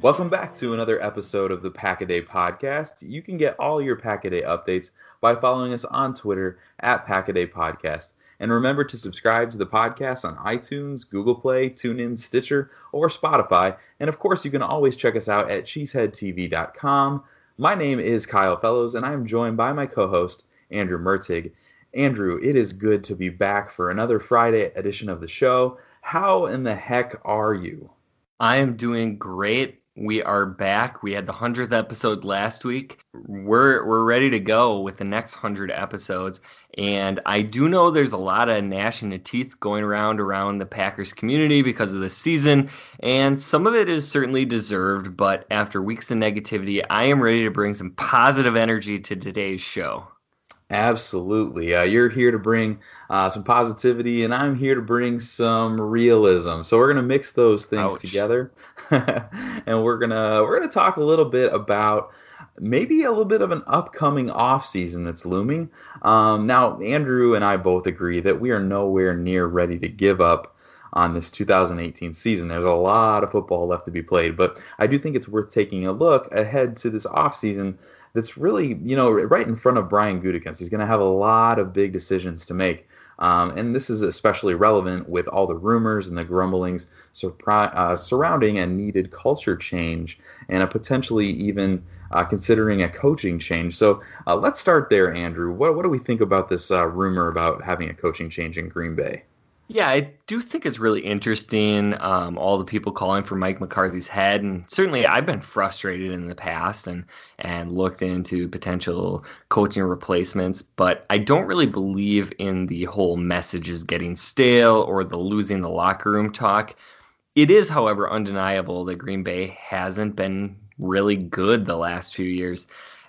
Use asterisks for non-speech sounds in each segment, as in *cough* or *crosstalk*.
Welcome back to another episode of the Pack a Day Podcast. You can get all your Pack a Day updates by following us on Twitter at Pack a Day Podcast. And remember to subscribe to the podcast on iTunes, Google Play, TuneIn, Stitcher, or Spotify. And of course, you can always check us out at cheeseheadtv.com. My name is Kyle Fellows, and I'm joined by my co host, Andrew Mertig. Andrew, it is good to be back for another Friday edition of the show. How in the heck are you? I am doing great. We are back. We had the hundredth episode last week. We're we're ready to go with the next hundred episodes. And I do know there's a lot of gnashing of teeth going around around the Packers community because of the season, and some of it is certainly deserved. But after weeks of negativity, I am ready to bring some positive energy to today's show. Absolutely. Uh, you're here to bring uh, some positivity, and I'm here to bring some realism. So we're gonna mix those things Ouch. together, *laughs* and we're gonna we're gonna talk a little bit about maybe a little bit of an upcoming off season that's looming. Um, now, Andrew and I both agree that we are nowhere near ready to give up on this 2018 season. There's a lot of football left to be played, but I do think it's worth taking a look ahead to this off season that's really, you know, right in front of Brian Gutekunst. He's going to have a lot of big decisions to make. Um, and this is especially relevant with all the rumors and the grumblings surpri- uh, surrounding a needed culture change and a potentially even uh, considering a coaching change. So uh, let's start there, Andrew. What, what do we think about this uh, rumor about having a coaching change in Green Bay? Yeah, I do think it's really interesting. Um, all the people calling for Mike McCarthy's head, and certainly I've been frustrated in the past and and looked into potential coaching replacements, but I don't really believe in the whole message is getting stale or the losing the locker room talk. It is, however, undeniable that Green Bay hasn't been really good the last few years,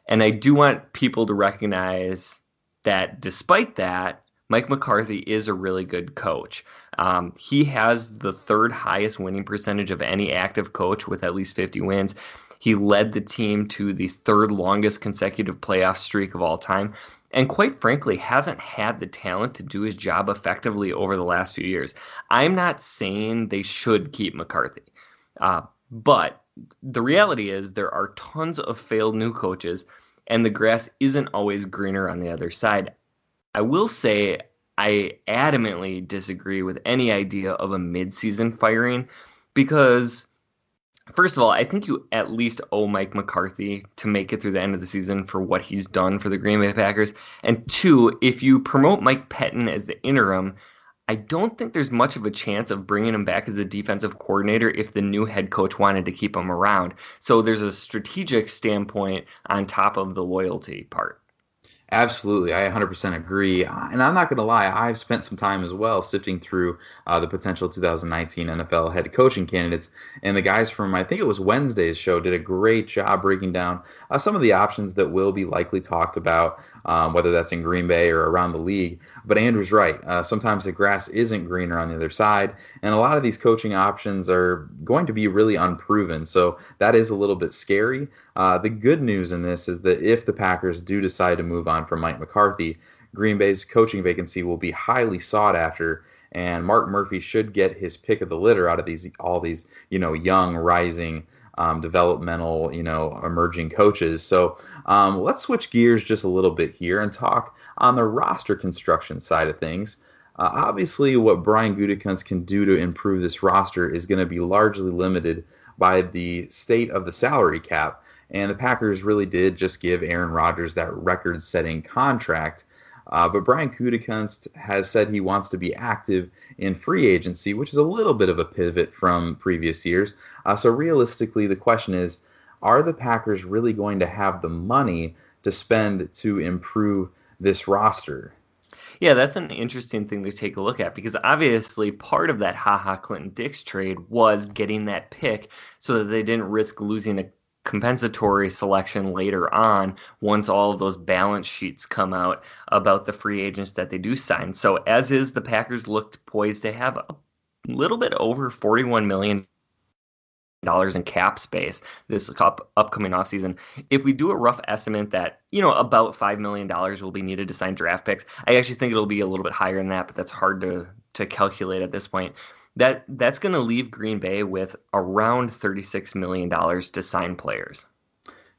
and I do want people to recognize that despite that. Mike McCarthy is a really good coach. Um, he has the third highest winning percentage of any active coach with at least 50 wins. He led the team to the third longest consecutive playoff streak of all time, and quite frankly, hasn't had the talent to do his job effectively over the last few years. I'm not saying they should keep McCarthy, uh, but the reality is there are tons of failed new coaches, and the grass isn't always greener on the other side. I will say I adamantly disagree with any idea of a midseason firing because First of all, I think you at least owe Mike McCarthy to make it through the end of the season for what he's done for the Green Bay Packers. And two, if you promote Mike Pettine as the interim, I don't think there's much of a chance of bringing him back as a defensive coordinator if the new head coach wanted to keep him around. So there's a strategic standpoint on top of the loyalty part. Absolutely, I 100% agree. And I'm not going to lie, I've spent some time as well sifting through uh, the potential 2019 NFL head coaching candidates. And the guys from, I think it was Wednesday's show, did a great job breaking down uh, some of the options that will be likely talked about um, whether that's in Green Bay or around the league. But Andrew's right. Uh, sometimes the grass isn't greener on the other side, and a lot of these coaching options are going to be really unproven. So that is a little bit scary. Uh, the good news in this is that if the Packers do decide to move on from Mike McCarthy, Green Bay's coaching vacancy will be highly sought after and Mark Murphy should get his pick of the litter out of these all these you know young rising um, developmental, you know, emerging coaches. So um, let's switch gears just a little bit here and talk on the roster construction side of things. Uh, obviously, what Brian Gutekunst can do to improve this roster is going to be largely limited by the state of the salary cap. And the Packers really did just give Aaron Rodgers that record-setting contract. Uh, but Brian Gutekunst has said he wants to be active in free agency, which is a little bit of a pivot from previous years. Uh, so realistically, the question is, are the Packers really going to have the money to spend to improve this roster? Yeah, that's an interesting thing to take a look at because obviously part of that Ha Ha Clinton Dix trade was getting that pick so that they didn't risk losing a compensatory selection later on once all of those balance sheets come out about the free agents that they do sign. So as is the Packers looked poised to have a little bit over 41 million dollars in cap space this up, upcoming offseason. If we do a rough estimate that, you know, about $5 million will be needed to sign draft picks, I actually think it'll be a little bit higher than that, but that's hard to, to calculate at this point. That That's going to leave Green Bay with around $36 million to sign players.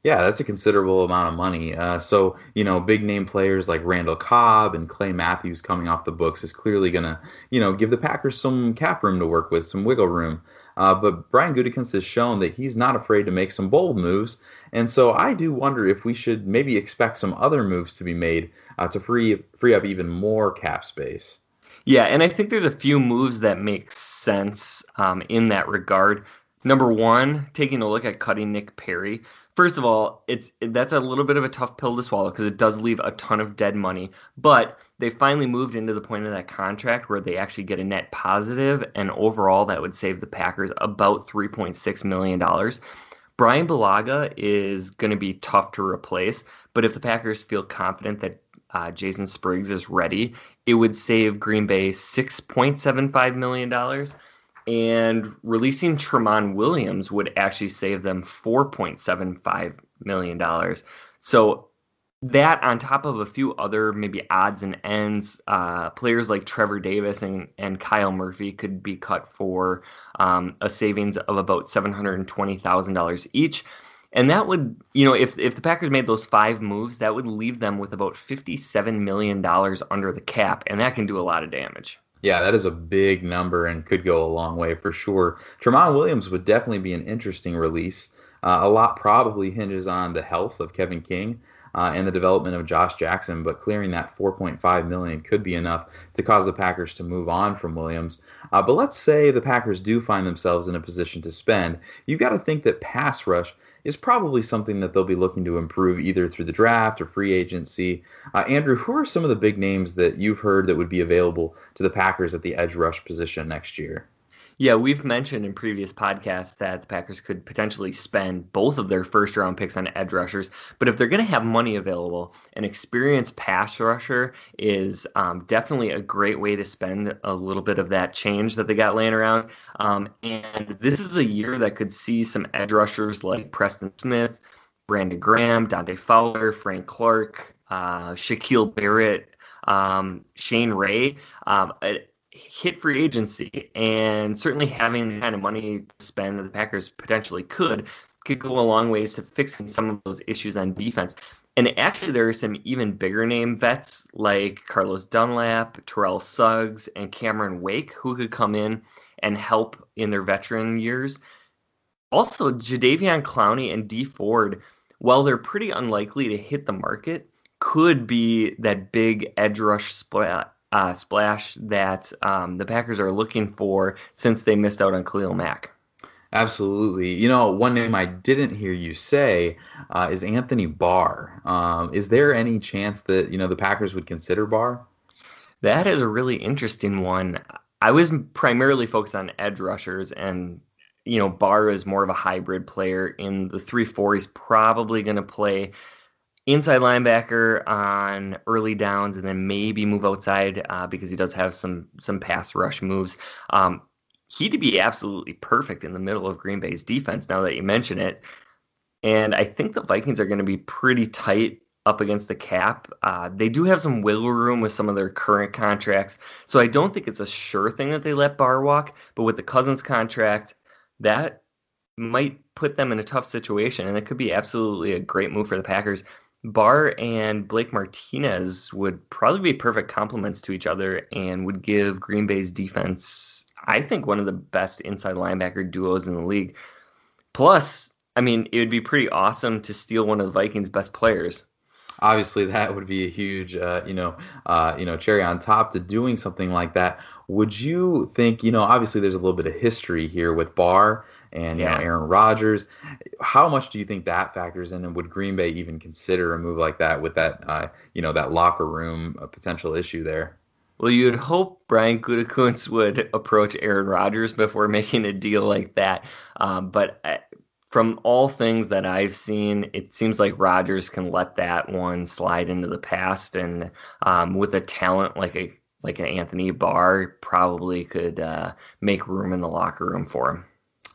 Yeah, that's a considerable amount of money. Uh, so, you know, big name players like Randall Cobb and Clay Matthews coming off the books is clearly going to, you know, give the Packers some cap room to work with, some wiggle room. Uh, but Brian Gutekunst has shown that he's not afraid to make some bold moves, and so I do wonder if we should maybe expect some other moves to be made uh, to free free up even more cap space. Yeah, and I think there's a few moves that make sense um, in that regard. Number one, taking a look at cutting Nick Perry. First of all, it's that's a little bit of a tough pill to swallow because it does leave a ton of dead money. But they finally moved into the point of that contract where they actually get a net positive, and overall that would save the Packers about 3.6 million dollars. Brian Bulaga is going to be tough to replace, but if the Packers feel confident that uh, Jason Spriggs is ready, it would save Green Bay 6.75 million dollars and releasing Tramon Williams would actually save them $4.75 million. So that on top of a few other maybe odds and ends, uh, players like Trevor Davis and, and Kyle Murphy could be cut for um, a savings of about $720,000 each. And that would, you know, if, if the Packers made those five moves, that would leave them with about $57 million under the cap, and that can do a lot of damage. Yeah, that is a big number and could go a long way for sure. Tramon Williams would definitely be an interesting release. Uh, a lot probably hinges on the health of Kevin King uh, and the development of Josh Jackson, but clearing that 4.5 million could be enough to cause the Packers to move on from Williams. Uh, but let's say the Packers do find themselves in a position to spend. You've got to think that pass rush is probably something that they'll be looking to improve either through the draft or free agency. Uh, Andrew, who are some of the big names that you've heard that would be available to the Packers at the edge rush position next year? Yeah, we've mentioned in previous podcasts that the Packers could potentially spend both of their first round picks on edge rushers. But if they're going to have money available, an experienced pass rusher is um, definitely a great way to spend a little bit of that change that they got laying around. Um, and this is a year that could see some edge rushers like Preston Smith, Brandon Graham, Dante Fowler, Frank Clark, uh, Shaquille Barrett, um, Shane Ray. Um, hit free agency and certainly having the kind of money to spend that the Packers potentially could, could go a long ways to fixing some of those issues on defense. And actually, there are some even bigger name vets like Carlos Dunlap, Terrell Suggs, and Cameron Wake who could come in and help in their veteran years. Also, Jadeveon Clowney and Dee Ford, while they're pretty unlikely to hit the market, could be that big edge rush splat, uh, splash that um, the Packers are looking for since they missed out on Khalil Mack. Absolutely. You know, one name I didn't hear you say uh, is Anthony Barr. Um, is there any chance that you know the Packers would consider Barr? That is a really interesting one. I was primarily focused on edge rushers, and you know Barr is more of a hybrid player. In the three four, he's probably going to play inside linebacker on early downs, and then maybe move outside uh, because he does have some some pass rush moves. Um, he'd be absolutely perfect in the middle of Green Bay's defense now that you mention it. And I think the Vikings are going to be pretty tight up against the cap. Uh, they do have some wiggle room with some of their current contracts. So I don't think it's a sure thing that they let Barr walk. But with the Cousins contract, that might put them in a tough situation. And it could be absolutely a great move for the Packers. Barr and Blake Martinez would probably be perfect complements to each other and would give Green Bay's defense I think one of the best inside linebacker duos in the league. Plus, I mean, it would be pretty awesome to steal one of the Vikings' best players. Obviously, that would be a huge, uh, you know, uh, you know, cherry on top to doing something like that. Would you think, you know, obviously there's a little bit of history here with Barr and you yeah. know Aaron Rodgers. How much do you think that factors in, and would Green Bay even consider a move like that with that, uh, you know, that locker room uh, potential issue there? Well, you'd hope Brian Gutekunst would approach Aaron Rodgers before *laughs* making a deal like that. Um, but uh, from all things that I've seen, it seems like Rodgers can let that one slide into the past, and um, with a talent like a like an Anthony Barr, probably could uh, make room in the locker room for him.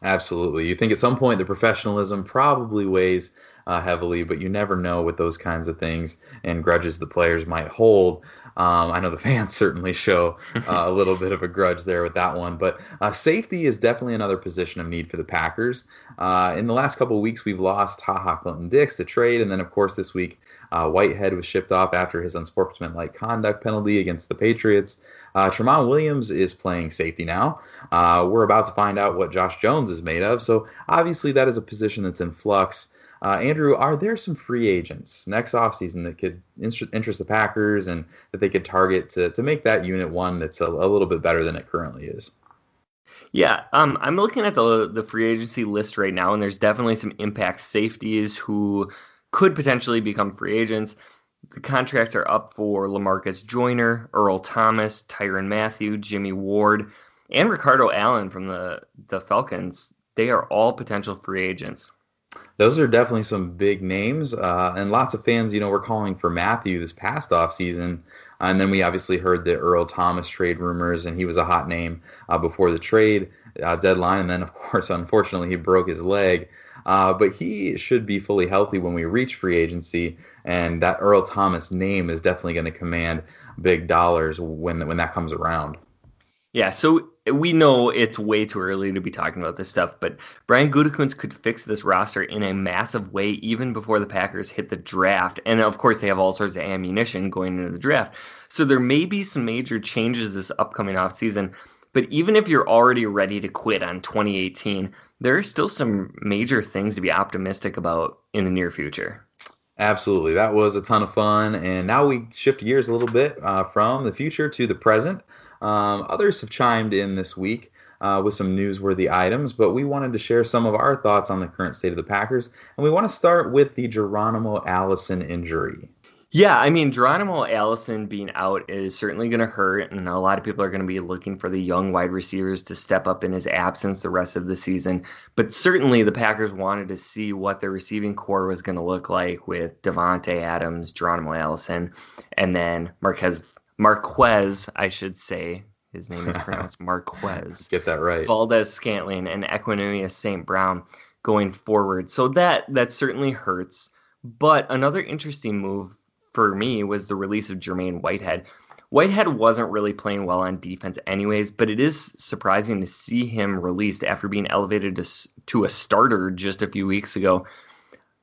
Absolutely. You think at some point the professionalism probably weighs uh, heavily, but you never know with those kinds of things and grudges the players might hold. Um, I know the *laughs* fans certainly show uh, a little bit of a grudge there with that one, but uh, safety is definitely another position of need for the Packers. Uh, in the last couple of weeks, we've lost Ha Ha Clinton-Dix to trade, and then of course this week uh, Whitehead was shipped off after his unsportsmanlike conduct penalty against the Patriots. Uh, Tramon Williams is playing safety now. Uh, we're about to find out what Josh Jones is made of, so obviously that is a position that's in flux. Uh, Andrew, are there some free agents next offseason that could interest the Packers and that they could target to, to make that unit one that's a, a little bit better than it currently is? Yeah, um, I'm looking at the the free agency list right now, and there's definitely some impact safeties who could potentially become free agents. The contracts are up for Lamarcus Joyner, Earl Thomas, Tyrann Mathieu, Jimmy Ward, and Ricardo Allen from the the Falcons. They are all potential free agents those are definitely some big names, uh, and lots of fans, you know, were calling for Mathieu this past offseason. And then we obviously heard the Earl Thomas trade rumors, and he was a hot name uh, before the trade uh, deadline. And then, of course, *laughs* unfortunately, he broke his leg. Uh, but he should be fully healthy when we reach free agency, and that Earl Thomas name is definitely going to command big dollars when when that comes around. Yeah, so we know it's way too early to be talking about this stuff, but Brian Gutekunst could fix this roster in a massive way even before the Packers hit the draft. And of course, they have all sorts of ammunition going into the draft. So there may be some major changes this upcoming offseason. But even if you're already ready to quit on 2018, there are still some major things to be optimistic about in the near future. Absolutely. That was a ton of fun. And now we shift gears a little bit uh, from the future to the present. Um, others have chimed in this week uh, with some newsworthy items, but we wanted to share some of our thoughts on the current state of the Packers, and we want to start with the Geronimo Allison injury. Yeah, I mean, Geronimo Allison being out is certainly going to hurt, and a lot of people are going to be looking for the young wide receivers to step up in his absence the rest of the season. But certainly, the Packers wanted to see what their receiving core was going to look like with Davante Adams, Geronimo Allison, and then Marquez Marquez, I should say. His name is *laughs* pronounced Marquez. Get that right. Valdes-Scantling and Equanimeous St. Brown going forward. So that that certainly hurts. But another interesting move for me was the release of Jermaine Whitehead. Whitehead wasn't really playing well on defense, anyways, but it is surprising to see him released after being elevated to, to a starter just a few weeks ago.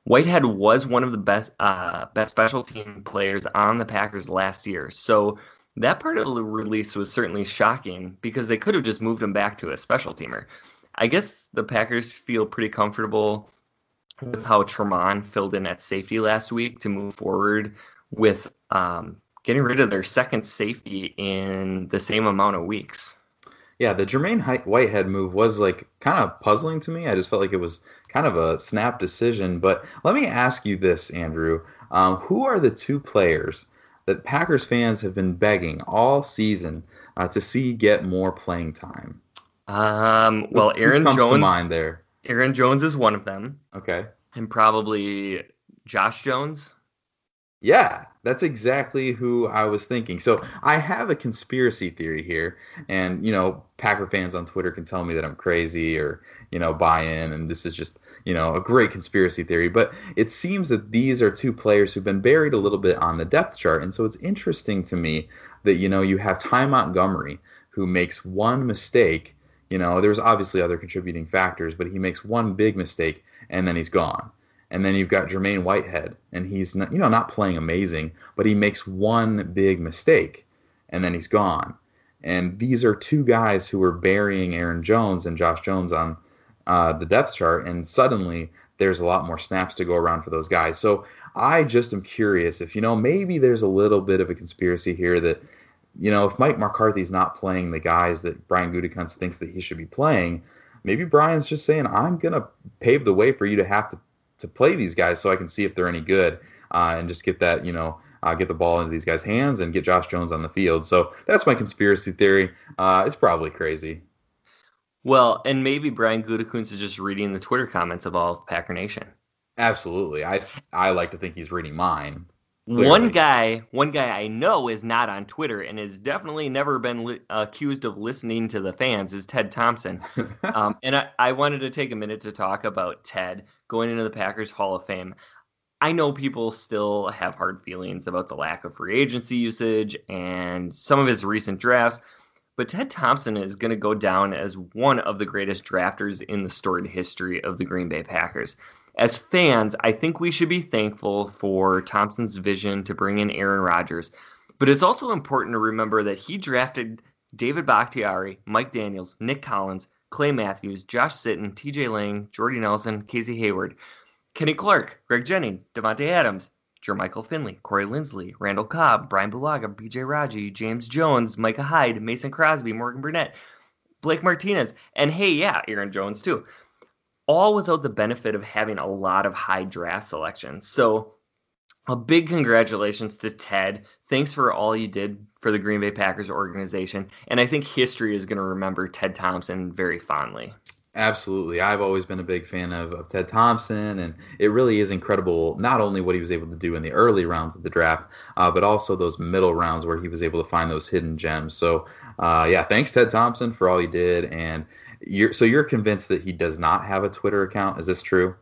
Whitehead was one of the best uh, best special team players on the Packers last year. So that part of the release was certainly shocking because they could have just moved him back to a special teamer. I guess the Packers feel pretty comfortable with how Tramon filled in at safety last week to move forward with um, getting rid of their second safety in the same amount of weeks. Yeah, the Jermaine Whitehead move was like kind of puzzling to me. I just felt like it was kind of a snap decision. But let me ask you this, Andrew: um, Who are the two players that Packers fans have been begging all season uh, to see get more playing time? Um, well, Aaron comes Jones. To mind there. Aaron Jones is one of them. Okay. And probably Josh Jones. Yeah, that's exactly who I was thinking. So I have a conspiracy theory here, and you know, Packer fans on Twitter can tell me that I'm crazy or you know buy in, and this is just you know a great conspiracy theory. But it seems that these are two players who've been buried a little bit on the depth chart, and so it's interesting to me that you know you have Ty Montgomery who makes one mistake. You know, there's obviously other contributing factors, but he makes one big mistake and then he's gone. And then you've got Jermaine Whitehead, and he's not, you know not playing amazing, but he makes one big mistake, and then he's gone. And these are two guys who were burying Aaron Jones and Josh Jones on uh, the depth chart, and suddenly there's a lot more snaps to go around for those guys. So I just am curious if you know maybe there's a little bit of a conspiracy here that you know if Mike McCarthy's not playing the guys that Brian Gutekunst thinks that he should be playing, maybe Brian's just saying I'm gonna pave the way for you to have to to play these guys so I can see if they're any good uh, and just get that, you know, uh, get the ball into these guys' hands and get Josh Jones on the field. So that's my conspiracy theory. Uh, it's probably crazy. Well, and maybe Brian Gutekunst is just reading the Twitter comments of all Packer Nation. Absolutely. I I like to think he's reading mine. Clearly. One guy, one guy I know is not on Twitter and has definitely never been li- accused of listening to the fans is Ted Thompson. *laughs* um, and I, I wanted to take a minute to talk about Ted going into the Packers Hall of Fame. I know people still have hard feelings about the lack of free agency usage and some of his recent drafts, but Ted Thompson is going to go down as one of the greatest drafters in the storied history of the Green Bay Packers as fans, I think we should be thankful for Thompson's vision to bring in Aaron Rodgers. But it's also important to remember that he drafted David Bakhtiari, Mike Daniels, Nick Collins, Clay Matthews, Josh Sitton, TJ Lang, Jordy Nelson, Casey Hayward, Kenny Clark, Greg Jennings, Davante Adams, Jermichael Finley, Corey Linsley, Randall Cobb, Brian Bulaga, BJ Raji, James Jones, Micah Hyde, Mason Crosby, Morgan Burnett, Blake Martinez, and hey, yeah, Aaron Jones too all without the benefit of having a lot of high draft selections. So, a big congratulations to Ted. Thanks for all you did for the Green Bay Packers organization. And I think history is going to remember Ted Thompson very fondly. Absolutely. I've always been a big fan of, of Ted Thompson, and it really is incredible not only what he was able to do in the early rounds of the draft, uh, but also those middle rounds where he was able to find those hidden gems. So, uh, yeah, thanks, Ted Thompson, for all you did. And you're so you're convinced that he does not have a Twitter account. Is this true?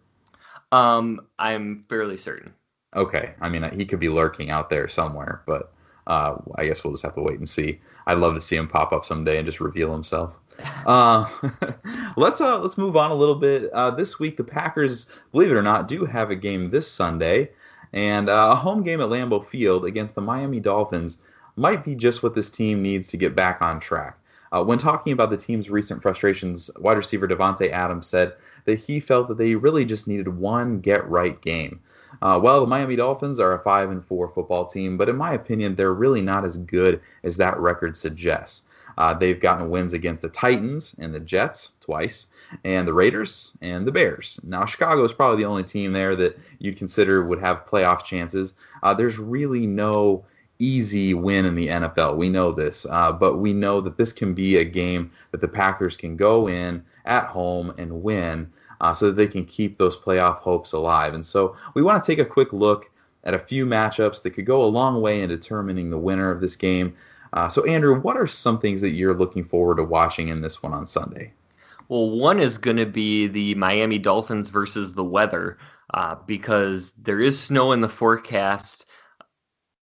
Um, I'm fairly certain. Okay, I mean he could be lurking out there somewhere, but uh, I guess we'll just have to wait and see. I'd love to see him pop up someday and just reveal himself. *laughs* Uh, *laughs* let's uh, let's move on a little bit. Uh, this week, the Packers, believe it or not, do have a game this Sunday, and uh, a home game at Lambeau Field against the Miami Dolphins might be just what this team needs to get back on track. Uh, when talking about the team's recent frustrations, wide receiver Davante Adams said that he felt that they really just needed one get right game. Uh, well, the Miami Dolphins are a five and four football team, but in my opinion, they're really not as good as that record suggests. Uh, they've gotten wins against the Titans and the Jets twice, and the Raiders and the Bears. Now, Chicago is probably the only team there that you'd consider would have playoff chances. Uh, there's really no easy win in the NFL. We know this, uh, but we know that this can be a game that the Packers can go in at home and win uh, so that they can keep those playoff hopes alive. And so we want to take a quick look at a few matchups that could go a long way in determining the winner of this game. Uh, so, Andrew, what are some things that you're looking forward to watching in this one on Sunday? Well, one is going to be the Miami Dolphins versus the weather uh, because there is snow in the forecast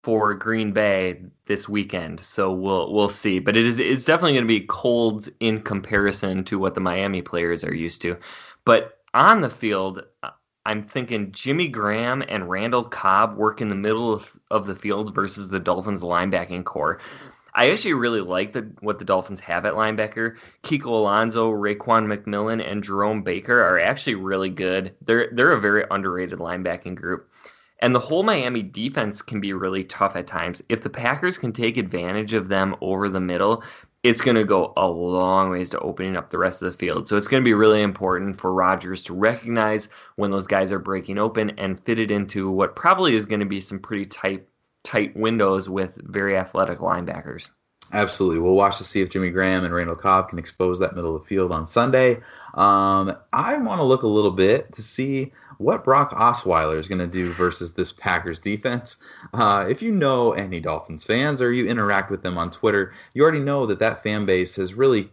for Green Bay this weekend. So we'll we'll see. But it is it's definitely going to be cold in comparison to what the Miami players are used to. But on the field, uh, I'm thinking Jimmy Graham and Randall Cobb work in the middle of, of the field versus the Dolphins linebacking core. I actually really like the, what the Dolphins have at linebacker. Kiko Alonso, Raekwon McMillan, and Jerome Baker are actually really good. They're they're a very underrated linebacking group. And the whole Miami defense can be really tough at times. If the Packers can take advantage of them over the middle, it's going to go a long ways to opening up the rest of the field. So it's going to be really important for Rodgers to recognize when those guys are breaking open and fit it into what probably is going to be some pretty tight tight windows with very athletic linebackers. Absolutely. We'll watch to see if Jimmy Graham and Randall Cobb can expose that middle of the field on Sunday. Um, I want to look a little bit to see what Brock Osweiler is going to do versus this Packers defense. Uh, if you know any Dolphins fans or you interact with them on Twitter, you already know that that fan base has really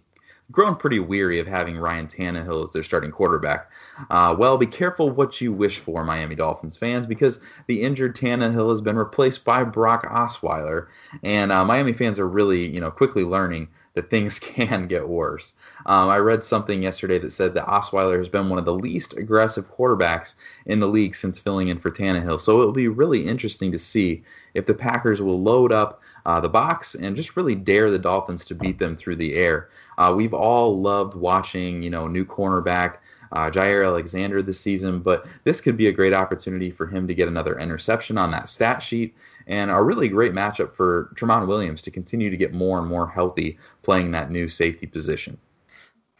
grown pretty weary of having Ryan Tannehill as their starting quarterback. Uh, well, be careful what you wish for, Miami Dolphins fans, because the injured Tannehill has been replaced by Brock Osweiler, and uh, Miami fans are really, you know, quickly learning that things *laughs* can get worse. Um, I read something yesterday that said that Osweiler has been one of the least aggressive quarterbacks in the league since filling in for Tannehill. So it'll be really interesting to see if the Packers will load up uh, the box and just really dare the Dolphins to beat them through the air. Uh, we've all loved watching, you know, new cornerback uh, Jaire Alexander this season, but this could be a great opportunity for him to get another interception on that stat sheet and a really great matchup for Tramon Williams to continue to get more and more healthy playing that new safety position.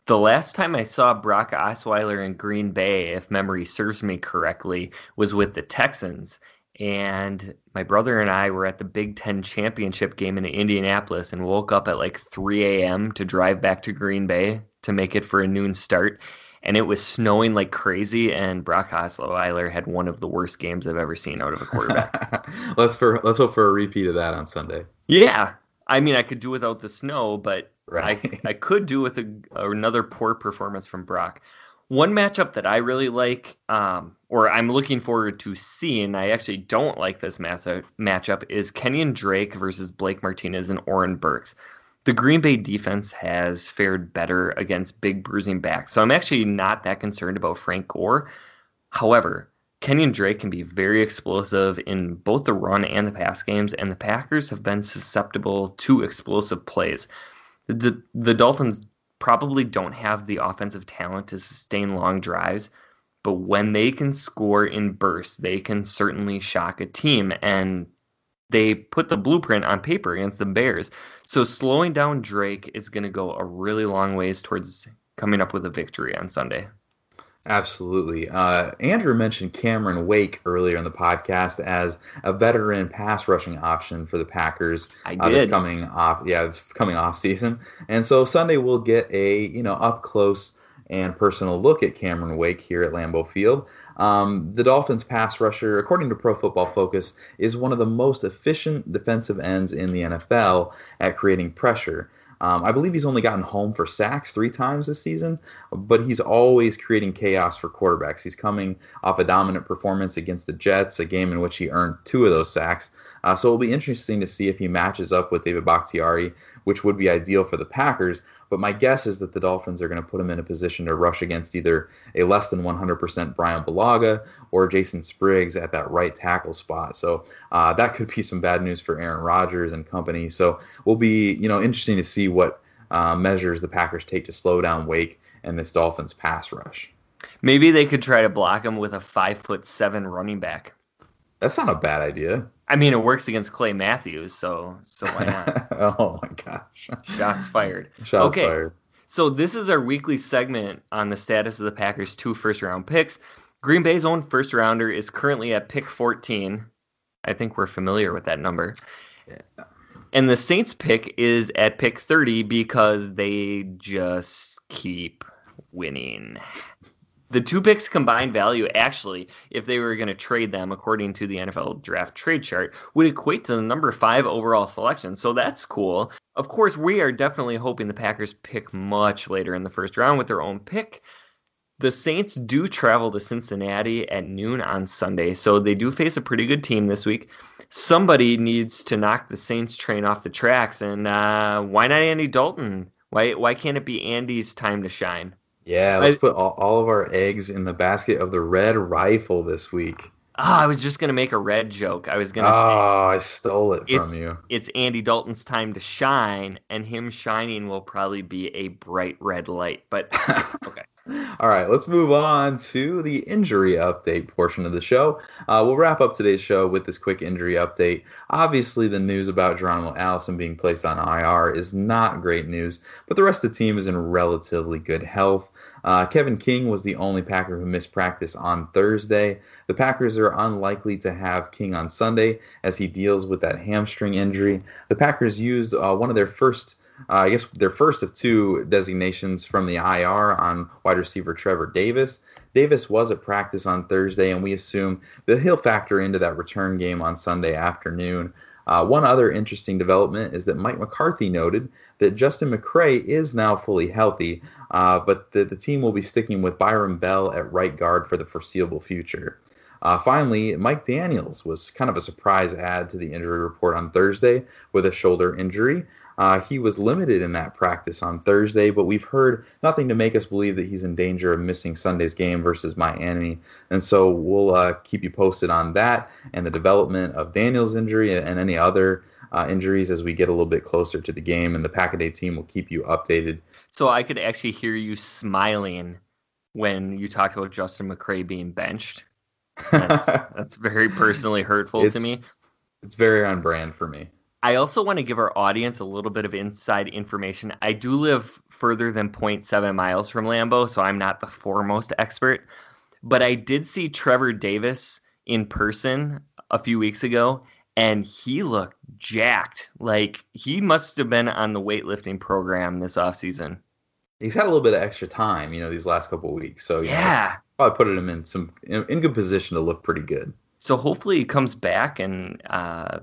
The last time I saw Brock Osweiler in Green Bay, if memory serves me correctly, was with the Texans. And my brother and I were at the Big Ten championship game in Indianapolis and woke up at like 3 a.m. to drive back to Green Bay to make it for a noon start and it was snowing like crazy. And Brock Osweiler had one of the worst games I've ever seen out of a quarterback. *laughs* let's for let's hope for a repeat of that on Sunday. Yeah, I mean I could do without the snow, but right. I I could do with a, another poor performance from Brock. One matchup that I really like, um, or I'm looking forward to seeing, I actually don't like this matchup, matchup is Kenyan Drake versus Blake Martinez and Oren Burks the Green Bay defense has fared better against big bruising backs. So I'm actually not that concerned about Frank Gore. However, Kenyan Drake can be very explosive in both the run and the pass games, and the Packers have been susceptible to explosive plays. The, the Dolphins probably don't have the offensive talent to sustain long drives, but when they can score in bursts, they can certainly shock a team. And they put the blueprint on paper against the Bears. So slowing down Drake is going to go a really long ways towards coming up with a victory on Sunday. Absolutely. Uh, Andrew mentioned Cameron Wake earlier in the podcast as a veteran pass rushing option for the Packers. I uh. This coming off, yeah, it's coming off season, and so Sunday we'll get a you know up close and personal look at Cameron Wake here at Lambeau Field. Um, the Dolphins' pass rusher, according to Pro Football Focus, is one of the most efficient defensive ends in the NFL at creating pressure. Um, I believe he's only gotten home for sacks three times this season, but he's always creating chaos for quarterbacks. He's coming off a dominant performance against the Jets, a game in which he earned two of those sacks. Uh, so it'll be interesting to see if he matches up with David Bakhtiari, which would be ideal for the Packers. But my guess is that the Dolphins are going to put him in a position to rush against either a less than 100% Brian Bulaga or Jason Spriggs at that right tackle spot. So uh, that could be some bad news for Aaron Rodgers and company. So we'll be you know interesting to see what uh, measures the Packers take to slow down Wake and this Dolphins pass rush. Maybe they could try to block him with a five foot seven running back. That's not a bad idea. I mean, it works against Clay Matthews, so so why not? *laughs* oh my gosh! Shots fired. *laughs* Shots okay. fired. So this is our weekly segment on the status of the Packers' two first-round picks. Green Bay's own first-rounder is currently at pick 14. I think we're familiar with that number. Yeah. And the Saints pick is at pick 30 because they just keep winning the two picks combined value actually if they were going to trade them according to the nfl draft trade chart would equate to the number five overall selection. So that's cool. Of course we are definitely hoping the packers pick much later in the first round with their own pick. The saints do travel to cincinnati at noon on sunday so they do face a pretty good team this week. Somebody needs to knock the saints train off the tracks and uh, why not andy dalton? Why, why can't it be andy's time to shine Yeah, let's I, put all, all, of our eggs in the basket of the red rifle this week. Oh, I was just gonna make a red joke. I was gonna oh, say. Oh, I stole it from you. It's Andy Dalton's time to shine, and him shining will probably be a bright red light. But *laughs* okay. All right, let's move on to the injury update portion of the show. Uh, we'll wrap up today's show with this quick injury update. Obviously, the news about Geronimo Allison being placed on IR is not great news, but the rest of the team is in relatively good health. Uh, Kevin King was the only Packer who missed practice on Thursday. The Packers are unlikely to have King on Sunday as he deals with that hamstring injury. The Packers used uh, one of their first. Uh, I guess their first of two designations from the IR on wide receiver Trevor Davis. Davis was at practice on Thursday, and we assume that he'll factor into that return game on Sunday afternoon. Uh, one other interesting development is that Mike McCarthy noted that Justin McCray is now fully healthy, uh, but the, the team will be sticking with Byron Bell at right guard for the foreseeable future. Uh, finally, Mike Daniels was kind of a surprise add to the injury report on Thursday with a shoulder injury. Uh, he was limited in that practice on Thursday, but we've heard nothing to make us believe that he's in danger of missing Sunday's game versus Miami. And so we'll uh, keep you posted on that and the development of Daniel's injury and any other uh, injuries as we get a little bit closer to the game. And the Pack a Day team will keep you updated. So I could actually hear you smiling when you talked about Justin McCray being benched. That's, *laughs* that's very personally hurtful it's, to me. It's very on brand for me. I also want to give our audience a little bit of inside information. I do live further than 0.7 miles from Lambeau, so I'm not the foremost expert. But I did see Trevor Davis in person a few weeks ago, and he looked jacked. Like he must have been on the weightlifting program this offseason. He's had a little bit of extra time, you know, these last couple of weeks. So yeah, know, probably put him in some in, in, good position to look pretty good. So hopefully he comes back and uh,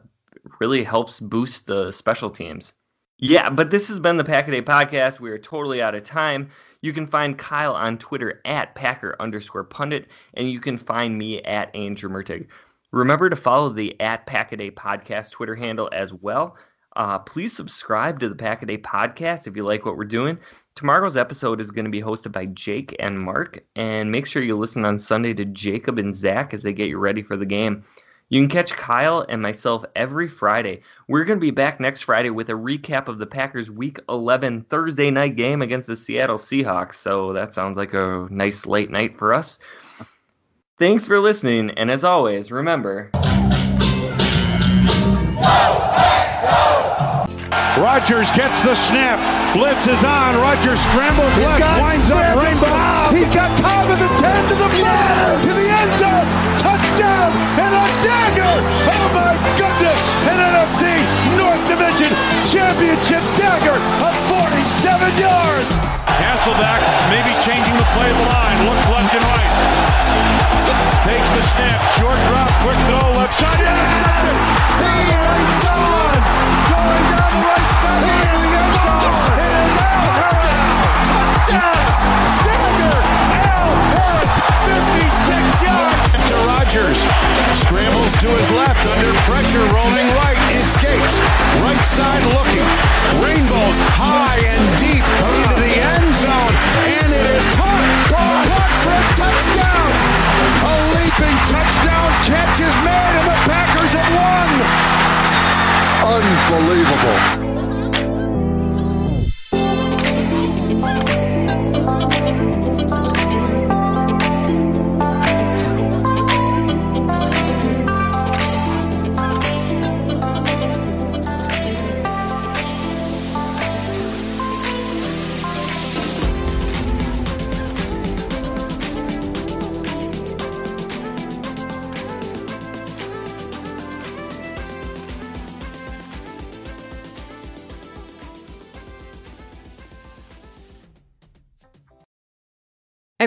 really helps boost the special teams. Yeah, but this has been the Pack a Day podcast. We are totally out of time. You can find Kyle on Twitter at Packer underscore pundit, and you can find me at Andrew Mertig. Remember to follow the at Pack a Day podcast Twitter handle as well. Uh, please subscribe to the Pack a Day podcast if you like what we're doing. Tomorrow's episode is going to be hosted by Jake and Mark, and make sure you listen on Sunday to Jacob and Zach as they get you ready for the game. You can catch Kyle and myself every Friday. We're going to be back next Friday with a recap of the Packers' Week 11 Thursday night game against the Seattle Seahawks. So that sounds like a nice late night for us. Thanks for listening, and as always, remember. Rodgers gets the snap. Blitz is on. Rodgers scrambles He's left, winds up rainbow. He's got Cobb at the 10 to the 5 yes. to the end zone. Touchdown and a dagger. Oh my goodness. An NFC North Division Championship dagger of 47 yards. Hasselbeck maybe changing the play of the line. Looks left and right. Takes the snap. Short drop. Quick throw. Left side. Yes! He is on. Going down the right side. He is on. It is Harris. Touchdown. Scrambles to his left. Under pressure. Rolling right. Escapes. Right side looking. Rainbows high and deep. into the end zone. And it is caught. Caught for a touchdown. A leaping touchdown catch is made, and the Packers have won. Unbelievable.